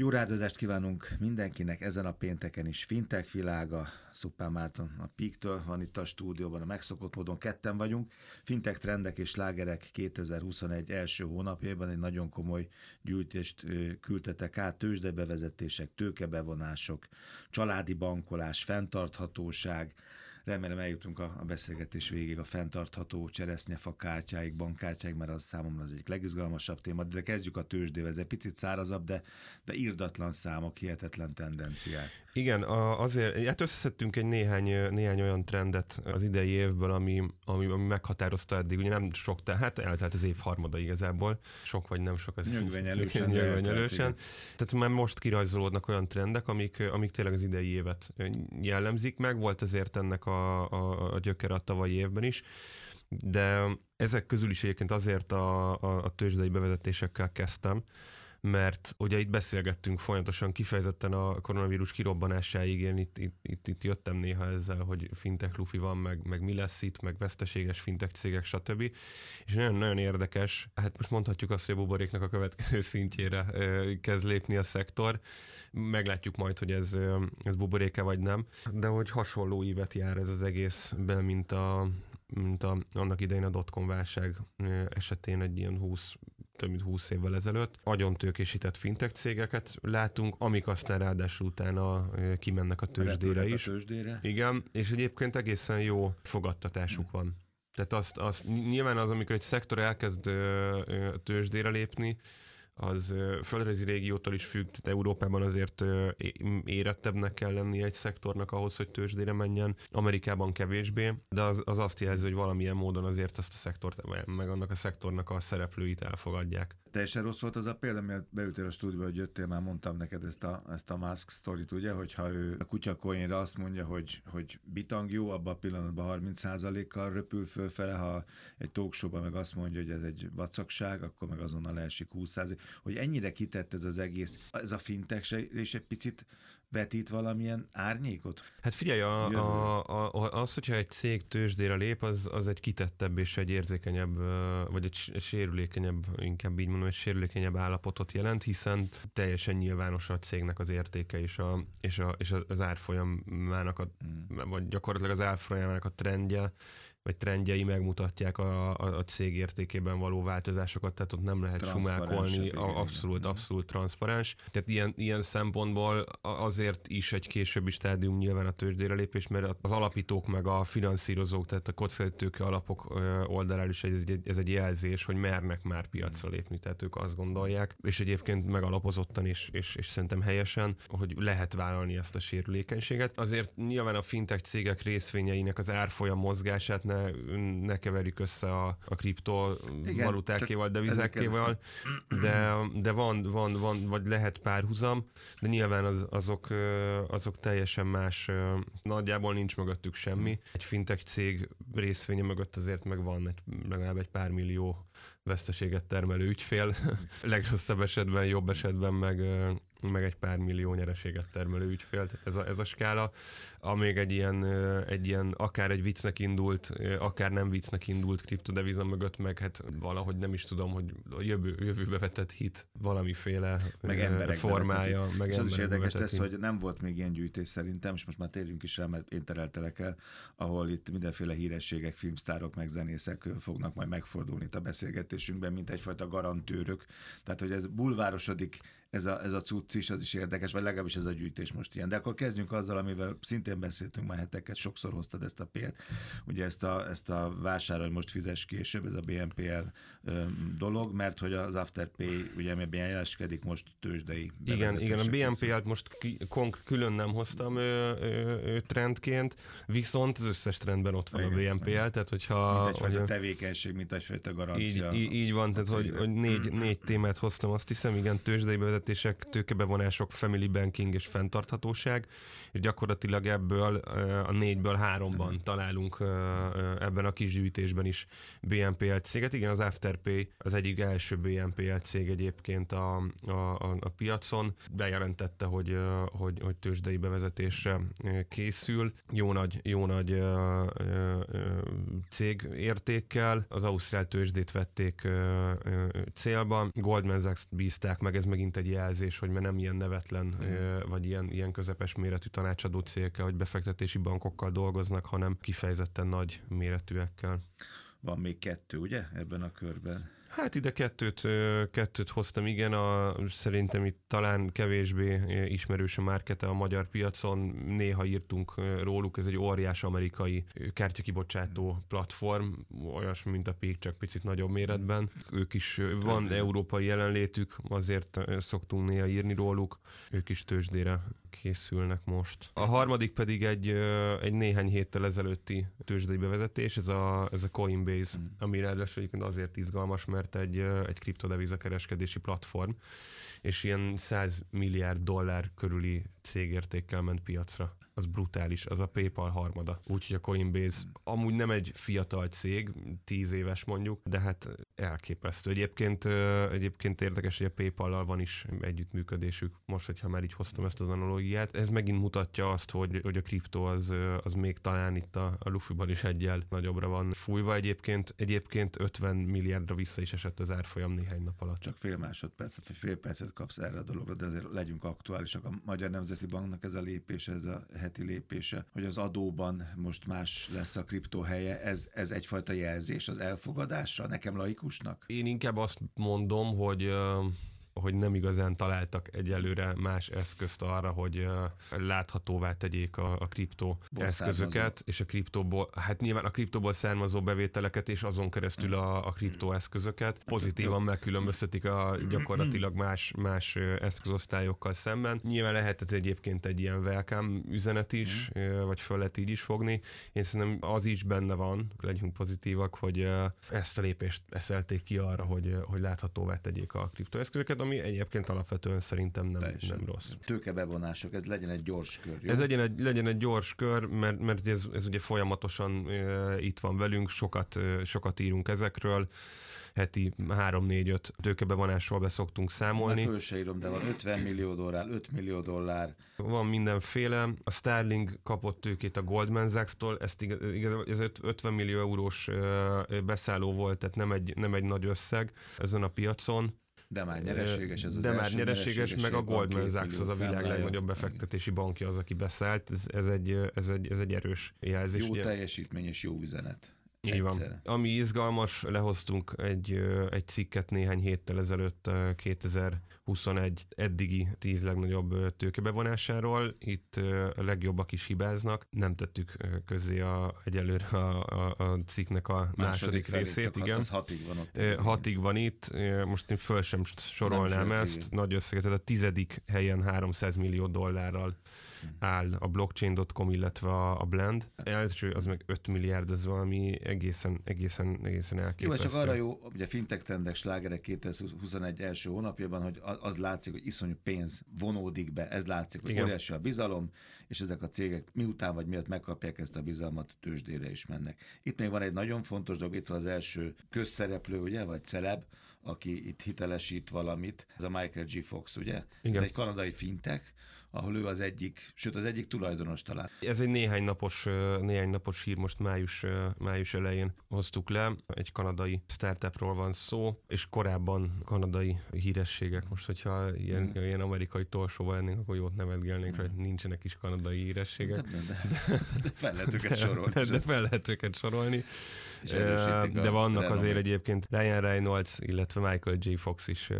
Jó rádozást kívánunk mindenkinek ezen a pénteken is. Fintech világa, Szupán Márton a Peak-től van itt a stúdióban, a megszokott módon ketten vagyunk. Fintech trendek és lágerek 2021 első hónapjában egy nagyon komoly gyűjtést küldtetek át, tőzsdebevezetések, tőkebevonások, családi bankolás, fenntarthatóság, Remélem eljutunk a, a beszélgetés végig a fenntartható cseresznyefa kártyáig, bankkártyáig, mert az számomra az egyik legizgalmasabb téma, de kezdjük a tőzsdével, ez egy picit szárazabb, de, de írdatlan számok, hihetetlen tendenciák. Igen, azért, hát összeszedtünk egy néhány, néhány olyan trendet az idei évből, ami, ami, ami meghatározta eddig, ugye nem sok, tehát eltelt az év harmada igazából, sok vagy nem sok, az nyögvenyelősen. nyögvenyelősen. Tehát már most kirajzolódnak olyan trendek, amik, amik tényleg az idei évet jellemzik, meg volt azért ennek a a, a gyökere a tavalyi évben is, de ezek közül is egyébként azért a, a, a tőzsdei bevezetésekkel kezdtem, mert ugye itt beszélgettünk folyamatosan kifejezetten a koronavírus kirobbanásáig, én itt, itt, itt, itt jöttem néha ezzel, hogy fintech lufi van, meg, meg mi lesz itt, meg veszteséges fintech cégek, stb. És nagyon-nagyon érdekes, hát most mondhatjuk azt, hogy a buboréknak a következő szintjére kezd lépni a szektor. Meglátjuk majd, hogy ez, ez buboréke vagy nem, de hogy hasonló ívet jár ez az egészben, mint a, mint a, annak idején a dotcom válság esetén egy ilyen 20 több mint 20 évvel ezelőtt. Agyon tőkésített fintech cégeket látunk, amik aztán ráadásul utána kimennek a tőzsdére is. A tőzsdére. Igen, és egyébként egészen jó fogadtatásuk van. Tehát azt, azt nyilván az, amikor egy szektor elkezd tőzsdére lépni, az földrajzi régiótól is függ, tehát Európában azért érettebbnek kell lenni egy szektornak ahhoz, hogy tőzsdére menjen, Amerikában kevésbé, de az, az azt jelzi, hogy valamilyen módon azért azt a szektort, meg annak a szektornak a szereplőit elfogadják. Teljesen rossz volt az a példa, mert beültél a stúdióba, hogy jöttél, már mondtam neked ezt a, ezt a Musk sztorit, ugye, hogyha ő a kutyakoinra azt mondja, hogy, hogy bitang jó, abban a pillanatban 30%-kal röpül fölfele, ha egy talkshowban meg azt mondja, hogy ez egy vacakság, akkor meg azonnal leesik 20%. Hogy ennyire kitett ez az egész, ez a fintech és egy picit vetít valamilyen árnyékot? Hát figyelj, a, a, a, az, hogyha egy cég tőzsdére lép, az, az egy kitettebb és egy érzékenyebb, vagy egy sérülékenyebb, inkább így mondom, egy sérülékenyebb állapotot jelent, hiszen teljesen nyilvános a cégnek az értéke és, a, és, a, és az árfolyamának, a, hmm. vagy gyakorlatilag az árfolyamának a trendje, vagy trendjei megmutatják a, a, a cég értékében való változásokat, tehát ott nem lehet sumákolni, abszolút, abszolút transzparens. Tehát ilyen, ilyen szempontból azért is egy későbbi stádium nyilván a tőzsdére lépés, mert az alapítók meg a finanszírozók, tehát a kockázatőke alapok oldaláról is ez egy, ez egy jelzés, hogy mernek már piacra lépni, tehát ők azt gondolják, és egyébként megalapozottan és, és, és szerintem helyesen, hogy lehet vállalni ezt a sérülékenységet. Azért nyilván a fintech cégek részvényeinek az árfolyam mozgását ne ne, keverjük össze a, a kriptovalutákéval, devizákéval, de, de van, van, van, vagy lehet párhuzam, de nyilván az, azok, azok teljesen más, nagyjából nincs mögöttük semmi. Egy fintech cég részvénye mögött azért meg van egy, legalább egy pár millió veszteséget termelő ügyfél, legrosszabb esetben, jobb esetben meg meg egy pár millió nyereséget termelő ügyfél, tehát ez a, ez a skála, amíg egy ilyen, egy ilyen, akár egy viccnek indult, akár nem viccnek indult kriptodeviza mögött, meg hát valahogy nem is tudom, hogy a jövő, jövőbe vetett hit valamiféle meg formája. Meg és az is érdekes tesz, hogy nem volt még ilyen gyűjtés szerintem, és most már térjünk is rá, mert én tereltelek el, ahol itt mindenféle hírességek, filmsztárok, meg zenészek fognak majd megfordulni itt a beszélgetésünkben, mint egyfajta garantőrök. Tehát, hogy ez bulvárosodik ez a, ez a cucc is, az is érdekes, vagy legalábbis ez a gyűjtés most ilyen. De akkor kezdjünk azzal, amivel szintén beszéltünk már heteket, sokszor hoztad ezt a példát. Ugye ezt a, ezt a vásár, hogy most fizes később, ez a BNPL dolog, mert hogy az Afterpay ugye ebben jeleskedik most tőzsdei Igen, igen, a BNPL-t most ki, konk, külön nem hoztam ö, ö, ö, trendként, viszont az összes trendben ott van igen, a BNPL, igen. tehát hogyha... Mint egyfajta hogy, tevékenység, mint egyfajta garancia. Így, így, így van, tehát hogy, hogy négy, négy témát hoztam, azt hiszem, igen, tőzsdei bevezetések, tőkebevonások, family banking és fenntarthatóság, és gyakorlatilag ebből a négyből háromban találunk ebben a kis gyűjtésben is BNPL céget. Igen, az Afterpay az egyik első BNPL cég egyébként a, a, a, a piacon. Bejelentette, hogy, hogy, hogy tőzsdei bevezetésre készül. Jó nagy, jó nagy cég értékkel. Az Ausztrál tőzsdét vették célba. Goldman Sachs bízták meg, ez megint egy jelzés, hogy mert nem ilyen nevetlen, mm. vagy ilyen, ilyen közepes méretű tanácsadó cégekkel, vagy befektetési bankokkal dolgoznak, hanem kifejezetten nagy méretűekkel. Van még kettő, ugye, ebben a körben? Hát ide kettőt, kettőt hoztam, igen, a, szerintem itt talán kevésbé ismerős a márkete a magyar piacon, néha írtunk róluk, ez egy óriás amerikai kártyakibocsátó platform, olyasmi, mint a PIK, csak picit nagyobb méretben. Ők is, van európai jelenlétük, azért szoktunk néha írni róluk, ők is tőzsdére készülnek most. A harmadik pedig egy, egy néhány héttel ezelőtti tőzsdei bevezetés, ez a, ez a Coinbase, mm. ami ráadásul azért izgalmas, mert egy, egy kriptodeviza kereskedési platform, és ilyen 100 milliárd dollár körüli cégértékkel ment piacra az brutális, az a PayPal harmada. Úgyhogy a Coinbase amúgy nem egy fiatal cég, tíz éves mondjuk, de hát elképesztő. Egyébként, egyébként érdekes, hogy a PayPal-lal van is együttműködésük, most, hogyha már így hoztam ezt az analógiát. Ez megint mutatja azt, hogy, hogy a kriptó az, az még talán itt a, a Luffy-ban is egyel nagyobbra van fújva. Egyébként, egyébként 50 milliárdra vissza is esett az árfolyam néhány nap alatt. Csak fél másodpercet, vagy fél percet kapsz erre a dologra, de azért legyünk aktuálisak. A Magyar Nemzeti Banknak ez a lépés, ez a heti lépése, hogy az adóban most más lesz a kriptó helye, ez, ez egyfajta jelzés az elfogadásra, nekem laikusnak? Én inkább azt mondom, hogy hogy nem igazán találtak egyelőre más eszközt arra, hogy láthatóvá tegyék a, a kriptó Ból eszközöket, származó. és a kriptóból, hát nyilván a kriptóból származó bevételeket, és azon keresztül a, a kriptó eszközöket pozitívan megkülönböztetik a gyakorlatilag más, más eszközosztályokkal szemben. Nyilván lehet ez egyébként egy ilyen welcome üzenet is, vagy föl lehet így is fogni. Én szerintem az is benne van, legyünk pozitívak, hogy ezt a lépést eszelték ki arra, hogy, hogy láthatóvá tegyék a kriptoeszközöket, ami egyébként alapvetően szerintem nem, nem rossz. Tőkebevonások, ez legyen egy gyors kör, jó? Ez legyen egy, legyen egy gyors kör, mert, mert ez, ez ugye folyamatosan uh, itt van velünk, sokat, uh, sokat írunk ezekről, heti 3-4-5 tőkebevonásról be szoktunk számolni. Föl se írom, de van 50 millió dollár, 5 millió dollár. Van mindenféle. A Starling kapott tőkét a Goldman Sachs-tól, ezt igaz, ez 50 millió eurós beszálló volt, tehát nem egy, nem egy nagy összeg ezen a piacon. De már nyereséges ez az De már nyereséges, meg a Goldman Sachs az a világ legnagyobb befektetési bankja az, aki beszállt. Ez, ez, egy, ez, egy, ez egy erős jelzés. Jó ugye? teljesítmény és jó üzenet. Így van. Ami izgalmas, lehoztunk egy, egy cikket néhány héttel ezelőtt 2021 eddigi tíz legnagyobb tőkebevonásáról. Itt a legjobbak is hibáznak. Nem tettük közé a, egyelőre a, a, a cikknek a második, második részét. Felé, igen. hatig van ott. Hatig van itt. Most én föl sem sorolnám nem ezt. Igen. Nagy összeget. Tehát a tizedik helyen 300 millió dollárral áll a blockchain.com, illetve a, a Blend. Első az meg 5 milliárd, ez valami egészen, egészen, egészen elképesztő. Jó, csak arra jó, ugye fintech trendek slágerek 2021 első hónapjában, hogy az látszik, hogy iszonyú pénz vonódik be, ez látszik, hogy Igen. óriási a bizalom, és ezek a cégek miután vagy miatt megkapják ezt a bizalmat, tőzsdére is mennek. Itt még van egy nagyon fontos dolog, itt van az első közszereplő, ugye, vagy celeb, aki itt hitelesít valamit, ez a Michael G. Fox, ugye? Igen. Ez egy kanadai fintech, ahol ő az egyik, sőt az egyik tulajdonos talán. Ez egy néhány napos, néhány napos hír, most május, május elején hoztuk le. Egy kanadai startupról van szó, és korábban kanadai hírességek. Most, hogyha ilyen, hmm. ilyen amerikai torsóval lennénk, akkor jót nevetgelnénk, hmm. hogy nincsenek is kanadai hírességek. De, de, de, de fel lehet őket sorolni. De, de fel lehet őket sorolni. De vannak azért egyébként Ryan Reynolds, illetve Michael J. Fox is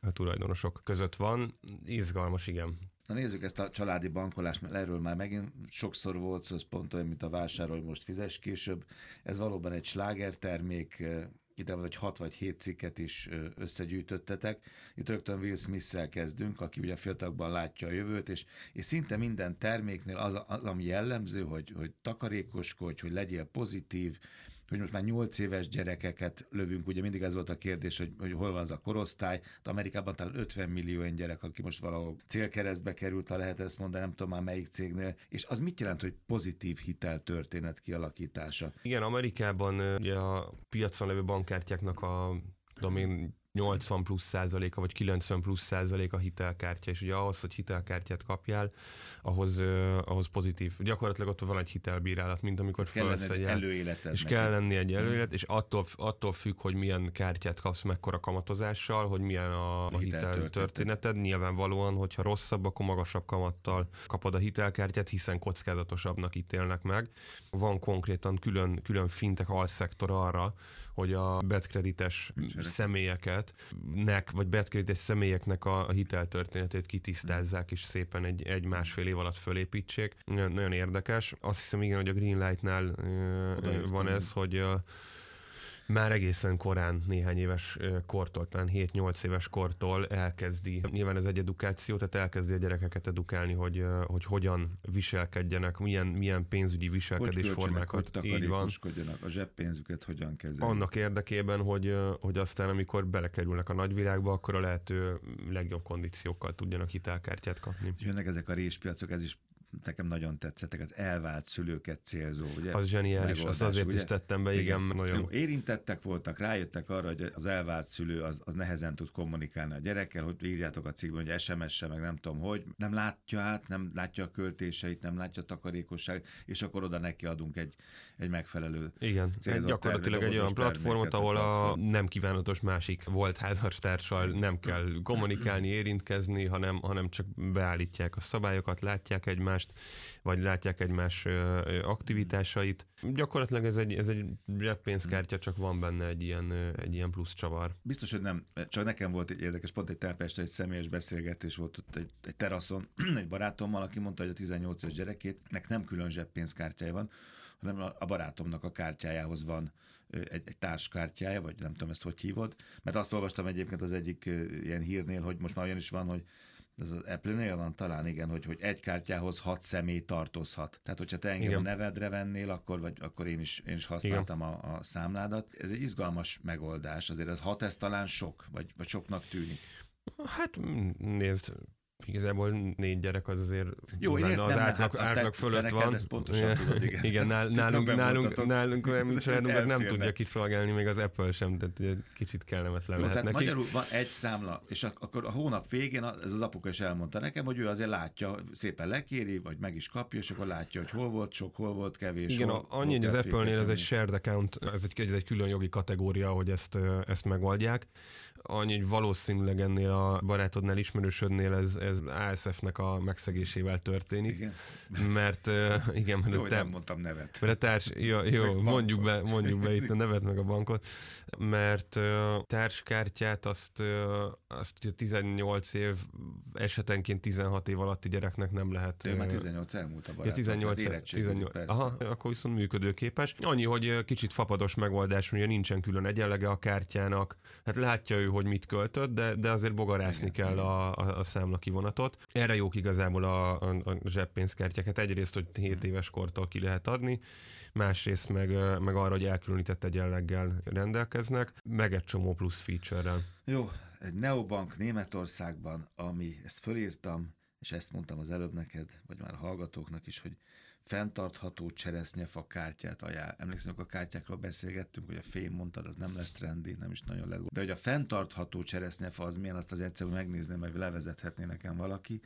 a tulajdonosok között van. Izgalmas, igen. Na nézzük ezt a családi bankolást, mert erről már megint sokszor volt szó, ez pont olyan, mint a vásárolj, most fizes később. Ez valóban egy slágertermék, ide vagy hat vagy hét cikket is összegyűjtöttetek. Itt rögtön Will smith kezdünk, aki ugye fiatalokban látja a jövőt, és, és szinte minden terméknél az, az ami jellemző, hogy, hogy takarékoskodj, hogy legyél pozitív, hogy most már 8 éves gyerekeket lövünk, ugye mindig ez volt a kérdés, hogy, hogy hol van az a korosztály, de Amerikában talán 50 millió gyerek, aki most valahol célkeresztbe került, ha lehet ezt mondani, nem tudom már melyik cégnél, és az mit jelent, hogy pozitív hiteltörténet kialakítása? Igen, Amerikában ugye a piacon levő bankkártyáknak a tudom 80 plusz százaléka, vagy 90 plusz százaléka hitelkártya, és ugye ahhoz, hogy hitelkártyát kapjál, ahhoz, uh, ahhoz pozitív. Gyakorlatilag ott van egy hitelbírálat, mint amikor felsz egy előéleted. És kell lenni egy előélet, hmm. és attól, attól függ, hogy milyen kártyát kapsz, mekkora kamatozással, hogy milyen a, a hitel történeted. Nyilvánvalóan, hogyha rosszabb, akkor magasabb kamattal kapod a hitelkártyát, hiszen kockázatosabbnak ítélnek meg. Van konkrétan külön, külön fintek alszektor arra, hogy a betkredites személyeket, nek, vagy betkredites személyeknek a, hiteltörténetét kitisztázzák, és szépen egy, egy másfél év alatt fölépítsék. Nagyon érdekes. Azt hiszem igen, hogy a Greenlight-nál van ez, hogy már egészen korán, néhány éves kortól, talán 7-8 éves kortól elkezdi, nyilván ez egy edukáció, tehát elkezdi a gyerekeket edukálni, hogy, hogy hogyan viselkedjenek, milyen, milyen pénzügyi viselkedésformákat. Hogy így van. a zseppénzüket hogyan kezelik. Annak érdekében, hogy, hogy aztán amikor belekerülnek a nagyvilágba, akkor a lehető legjobb kondíciókkal tudjanak hitelkártyát kapni. Jönnek ezek a réspiacok, ez is nekem nagyon tetszettek, az elvált szülőket célzó. Ugye? Az zseniális, azt azért ugye? is tettem be, igen, igen nagyon. Jó, érintettek voltak, rájöttek arra, hogy az elvált szülő az, az nehezen tud kommunikálni a gyerekkel, hogy írjátok a cikkben, hogy SMS-se, meg nem tudom hogy, nem látja át, nem látja a költéseit, nem látja a takarékosság, és akkor oda neki adunk egy, egy megfelelő Igen, egy gyakorlatilag egy olyan platformot, ahol a, platform. nem kívánatos másik volt házastársal nem kell kommunikálni, érintkezni, hanem, hanem csak beállítják a szabályokat, látják egymást, egymást, vagy látják egymás aktivitásait. Gyakorlatilag ez egy, ez egy zseppénzkártya, csak van benne egy ilyen, egy ilyen plusz csavar. Biztos, hogy nem. Csak nekem volt egy érdekes, pont egy telepeste egy személyes beszélgetés volt ott egy, egy teraszon egy barátommal, aki mondta, hogy a 18 éves gyerekének nem külön zseppénzkártyája van, hanem a barátomnak a kártyájához van egy, egy társkártyája, vagy nem tudom ezt hogy hívod, mert azt olvastam egyébként az egyik ilyen hírnél, hogy most már olyan is van, hogy ez az Apple-nél van talán, igen, hogy, hogy egy kártyához hat személy tartozhat. Tehát, hogyha te engem igen. a nevedre vennél, akkor, vagy, akkor én, is, én is használtam a, a számládat. Ez egy izgalmas megoldás, azért ez hat, ez talán sok, vagy, vagy soknak tűnik. Hát nézd, igazából négy gyerek az azért Jó, én értem, az átlag, hát, átlag fölött van. Ezt pontosan tudod, igen. igen nál, nálunk, nálunk, nálunk családunk, nem tudja kiszolgálni még az Apple sem, tehát ugye kicsit kellemetlen Jó, lehet neki. Magyarul van egy számla, és akkor a hónap végén ez az apuka is elmondta nekem, hogy ő azért látja, szépen lekéri, vagy meg is kapja, és akkor látja, hogy hol volt sok, hol volt kevés. Igen, hol, annyi, hogy az Apple-nél ez egy shared account, ez egy, ez egy külön jogi kategória, hogy ezt, ezt megoldják annyi, hogy valószínűleg ennél a barátodnál, ismerősödnél ez, ez ASF-nek a megszegésével történik. Igen. Mert uh, igen, mert jó, te, nem mondtam nevet. Mert a társ, jó, jó mondjuk, be, mondjuk be itt a nevet meg a bankot, mert uh, társkártyát azt, uh, azt 18 év, esetenként 16 év alatti gyereknek nem lehet. Ő már 18 elmúlt a barát. Ja, 18, 18 aha, akkor viszont működőképes. Annyi, hogy kicsit fapados megoldás, ugye nincsen külön egyenlege a kártyának, hát látja ő, hogy mit költött, de, de azért bogarászni igen, kell igen. A, a, a számla kivonatot. Erre jók igazából a, a, a zseppénzkártyákat. Egyrészt, hogy 7 hmm. éves kortól ki lehet adni, másrészt meg, meg arra, hogy elkülönített egyenleggel rendelkeznek, meg egy csomó plusz feature-rel. Jó, egy neobank Németországban, ami ezt fölírtam, és ezt mondtam az előbb neked, vagy már a hallgatóknak is, hogy fenntartható cseresznyefa kártyát ajánl. Emlékszem, a kártyákról beszélgettünk, hogy a fém mondtad, az nem lesz trendi, nem is nagyon lesz. De hogy a fenntartható cseresznyefa az milyen, azt az egyszerűen megnézném, meg levezethetné nekem valaki.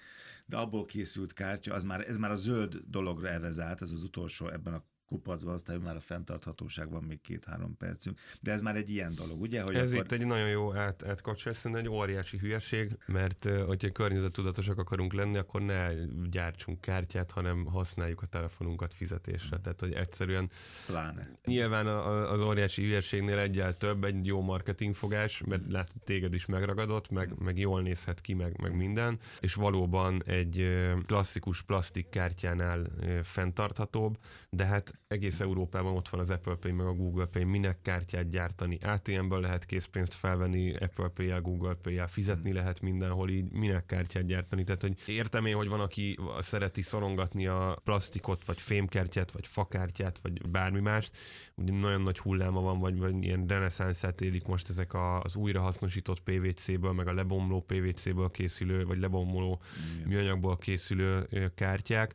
De abból készült kártya, az már, ez már a zöld dologra evezált, ez az utolsó ebben a kupacban, aztán már a fenntarthatóság van még két-három percünk. De ez már egy ilyen dolog, ugye? Hogy ez akkor... itt egy nagyon jó át, átkapcsolás, szerintem egy óriási hülyeség, mert hogyha környezettudatosak akarunk lenni, akkor ne gyártsunk kártyát, hanem használjuk a telefonunkat fizetésre. Tehát, hogy egyszerűen Pláne. nyilván az óriási hülyeségnél egyel több, egy jó marketingfogás, mert lát, téged is megragadott, meg, meg jól nézhet ki, meg, meg minden, és valóban egy klasszikus plastikkártyánál fenntarthatóbb, de hát egész Európában ott van az Apple Pay meg a Google Pay, minek kártyát gyártani. ATM-ből lehet készpénzt felvenni, Apple Pay-jel, Google Pay-jel fizetni hmm. lehet mindenhol, így minek kártyát gyártani. Tehát, hogy értem én, hogy van, aki szereti szorongatni a plastikot, vagy fémkártyát, vagy fakártyát, vagy bármi mást. Ugye nagyon nagy hulláma van, vagy, vagy ilyen reneszánszát élik most ezek a, az újrahasznosított PVC-ből, meg a lebomló PVC-ből készülő, vagy lebomló műanyagból készülő kártyák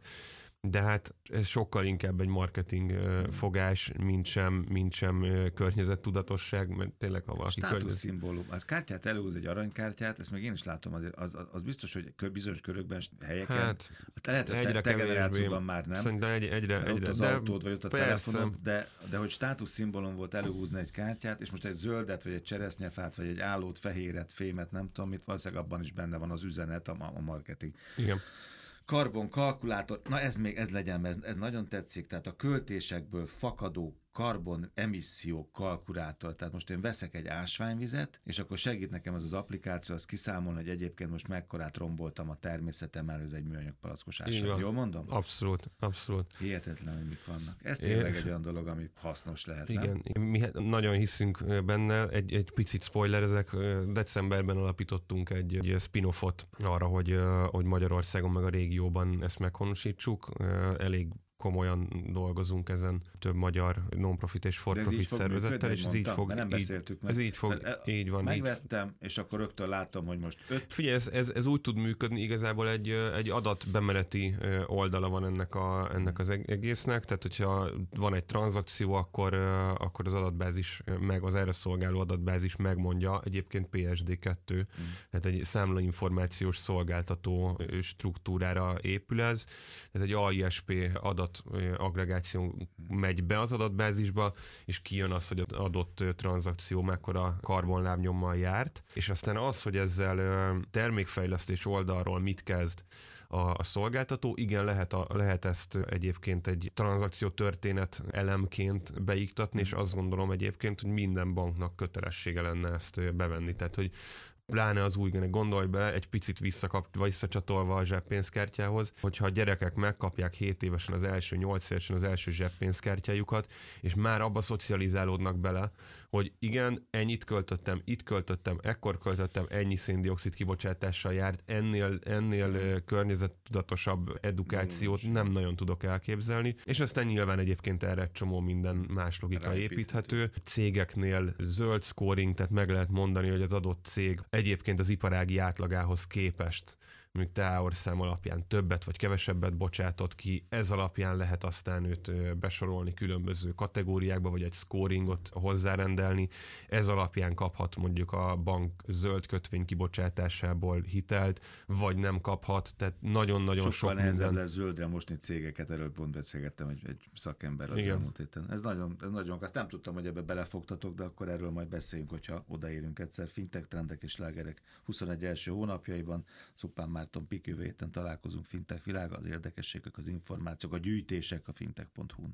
de hát ez sokkal inkább egy marketing hmm. fogás, mint sem, mint sem környezettudatosság, mert tényleg ha valaki... Környezet... szimbólum. Az kártyát előhúz egy aranykártyát, ezt meg én is látom, az, az, az biztos, hogy bizonyos körökben, helyeken, hát, lehet, hogy egyre te, te generációban már nem. Szerintem egy, egyre, ott egyre, az de autód, vagy ott a persze. telefonod, de, de hogy státusz szimbólum volt előhúzni egy kártyát, és most egy zöldet, vagy egy cseresznyefát, vagy egy állót, fehéret, fémet, nem tudom mit, valószínűleg abban is benne van az üzenet, a, a marketing. Igen karbon kalkulátor, na ez még, ez legyen, ez, ez nagyon tetszik, tehát a költésekből fakadó karbon emisszió kalkulátor. Tehát most én veszek egy ásványvizet, és akkor segít nekem az az applikáció, az kiszámolni, hogy egyébként most mekkorát romboltam a természetem, mert ez egy műanyag palackos ásvány. Jól mondom? Abszolút, abszolút. Hihetetlen, hogy mik vannak. Ez tényleg egy olyan dolog, ami hasznos lehet. Igen, nem? mi nagyon hiszünk benne, egy, egy picit spoilerezek, decemberben alapítottunk egy, egy spin-offot arra, hogy, hogy Magyarországon meg a régióban ezt meghonosítsuk. Elég komolyan dolgozunk ezen több magyar non-profit és for-profit szervezettel, és ez így fog, nem beszéltük meg. Ez így fog, Tehát, így van. Megvettem, így. és akkor rögtön látom, hogy most öt... Figyelj, ez, ez, ez úgy tud működni, igazából egy, egy adatbemeneti oldala van ennek, a, ennek az egésznek, tehát hogyha van egy tranzakció, akkor, akkor az adatbázis, meg az erre szolgáló adatbázis megmondja, egyébként PSD2, hmm. tehát egy számlainformációs szolgáltató struktúrára épül ez, tehát egy AISP adat adatagregáció megy be az adatbázisba, és kijön az, hogy az adott tranzakció mekkora karbonlábnyommal járt, és aztán az, hogy ezzel termékfejlesztés oldalról mit kezd, a szolgáltató. Igen, lehet, a, lehet ezt egyébként egy tranzakció történet elemként beiktatni, és azt gondolom egyébként, hogy minden banknak kötelessége lenne ezt bevenni. Tehát, hogy pláne az új gondolj be, egy picit visszakap, visszacsatolva a zseppénzkártyához, hogyha a gyerekek megkapják 7 évesen az első, 8 évesen az első zseppénzkártyájukat, és már abba szocializálódnak bele, hogy igen, ennyit költöttem, itt költöttem, ekkor költöttem, ennyi széndiokszid kibocsátással járt, ennél, ennél környezettudatosabb edukációt nem nagyon tudok elképzelni, és aztán nyilván egyébként erre egy csomó minden más logika építhető. Cégeknél zöld scoring, tehát meg lehet mondani, hogy az adott cég egyébként az iparági átlagához képest mondjuk teáorszám alapján többet vagy kevesebbet bocsátott ki, ez alapján lehet aztán őt besorolni különböző kategóriákba, vagy egy scoringot hozzárendelni, ez alapján kaphat mondjuk a bank zöld kötvény kibocsátásából hitelt, vagy nem kaphat, tehát nagyon-nagyon sok nehezebb minden... lesz zöldre mostni cégeket, erről pont beszélgettem egy, egy szakember az elmúlt héten. Ez nagyon, ez nagyon, azt nem tudtam, hogy ebbe belefogtatok, de akkor erről majd beszéljünk, hogyha odaérünk egyszer. Fintech trendek és lágerek 21 első hónapjaiban, Szupán már Márton Pik találkozunk Fintech világa, az érdekességek, az információk, a gyűjtések a fintech.hu-n.